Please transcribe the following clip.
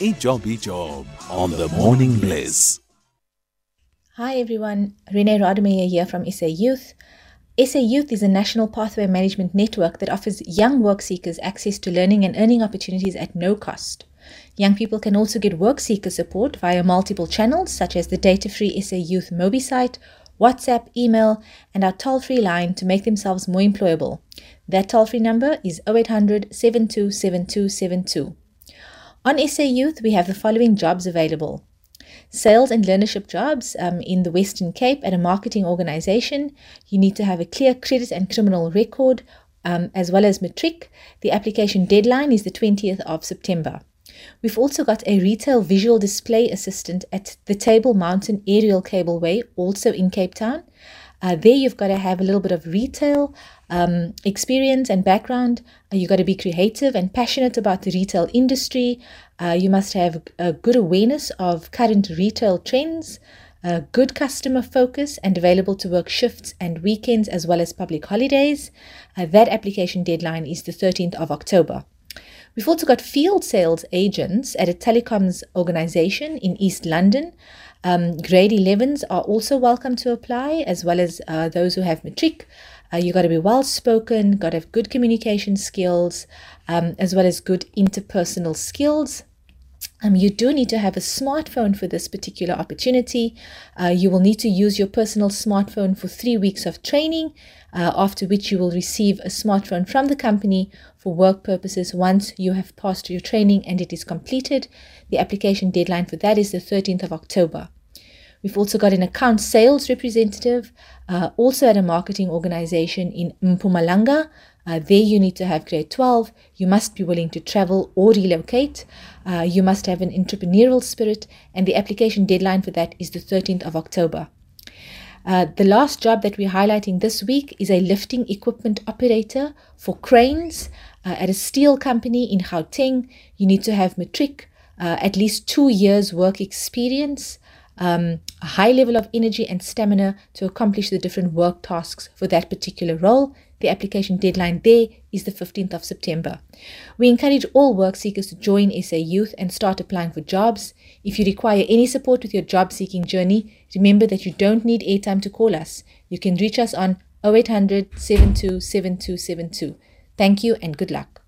Ijob Ijob on the Morning Bliss. Hi everyone, Renee Rademacher here from SA Youth. SA Youth is a national pathway management network that offers young work seekers access to learning and earning opportunities at no cost. Young people can also get work seeker support via multiple channels such as the data free SA Youth Mobi site, WhatsApp, email, and our toll free line to make themselves more employable. That toll free number is 0800 727272. On SA Youth, we have the following jobs available sales and learnership jobs um, in the Western Cape at a marketing organization. You need to have a clear credit and criminal record um, as well as matric. The application deadline is the 20th of September. We've also got a retail visual display assistant at the Table Mountain Aerial Cableway, also in Cape Town. Uh, there, you've got to have a little bit of retail um, experience and background. Uh, you've got to be creative and passionate about the retail industry. Uh, you must have a good awareness of current retail trends, a good customer focus, and available to work shifts and weekends as well as public holidays. Uh, that application deadline is the 13th of October. We've also got field sales agents at a telecoms organization in East London. Um, grade 11s are also welcome to apply, as well as uh, those who have matric. Uh, you got to be well spoken, got to have good communication skills, um, as well as good interpersonal skills. Um, you do need to have a smartphone for this particular opportunity. Uh, you will need to use your personal smartphone for three weeks of training, uh, after which you will receive a smartphone from the company for work purposes once you have passed your training and it is completed. The application deadline for that is the 13th of October. We've also got an account sales representative, uh, also at a marketing organization in Mpumalanga. Uh, there, you need to have grade 12. You must be willing to travel or relocate. Uh, you must have an entrepreneurial spirit, and the application deadline for that is the 13th of October. Uh, the last job that we're highlighting this week is a lifting equipment operator for cranes uh, at a steel company in Gauteng. You need to have matric, uh, at least two years work experience, um, a high level of energy and stamina to accomplish the different work tasks for that particular role. The application deadline there is the 15th of September. We encourage all work seekers to join SA Youth and start applying for jobs. If you require any support with your job seeking journey, remember that you don't need airtime to call us. You can reach us on 0800 727272. Thank you and good luck.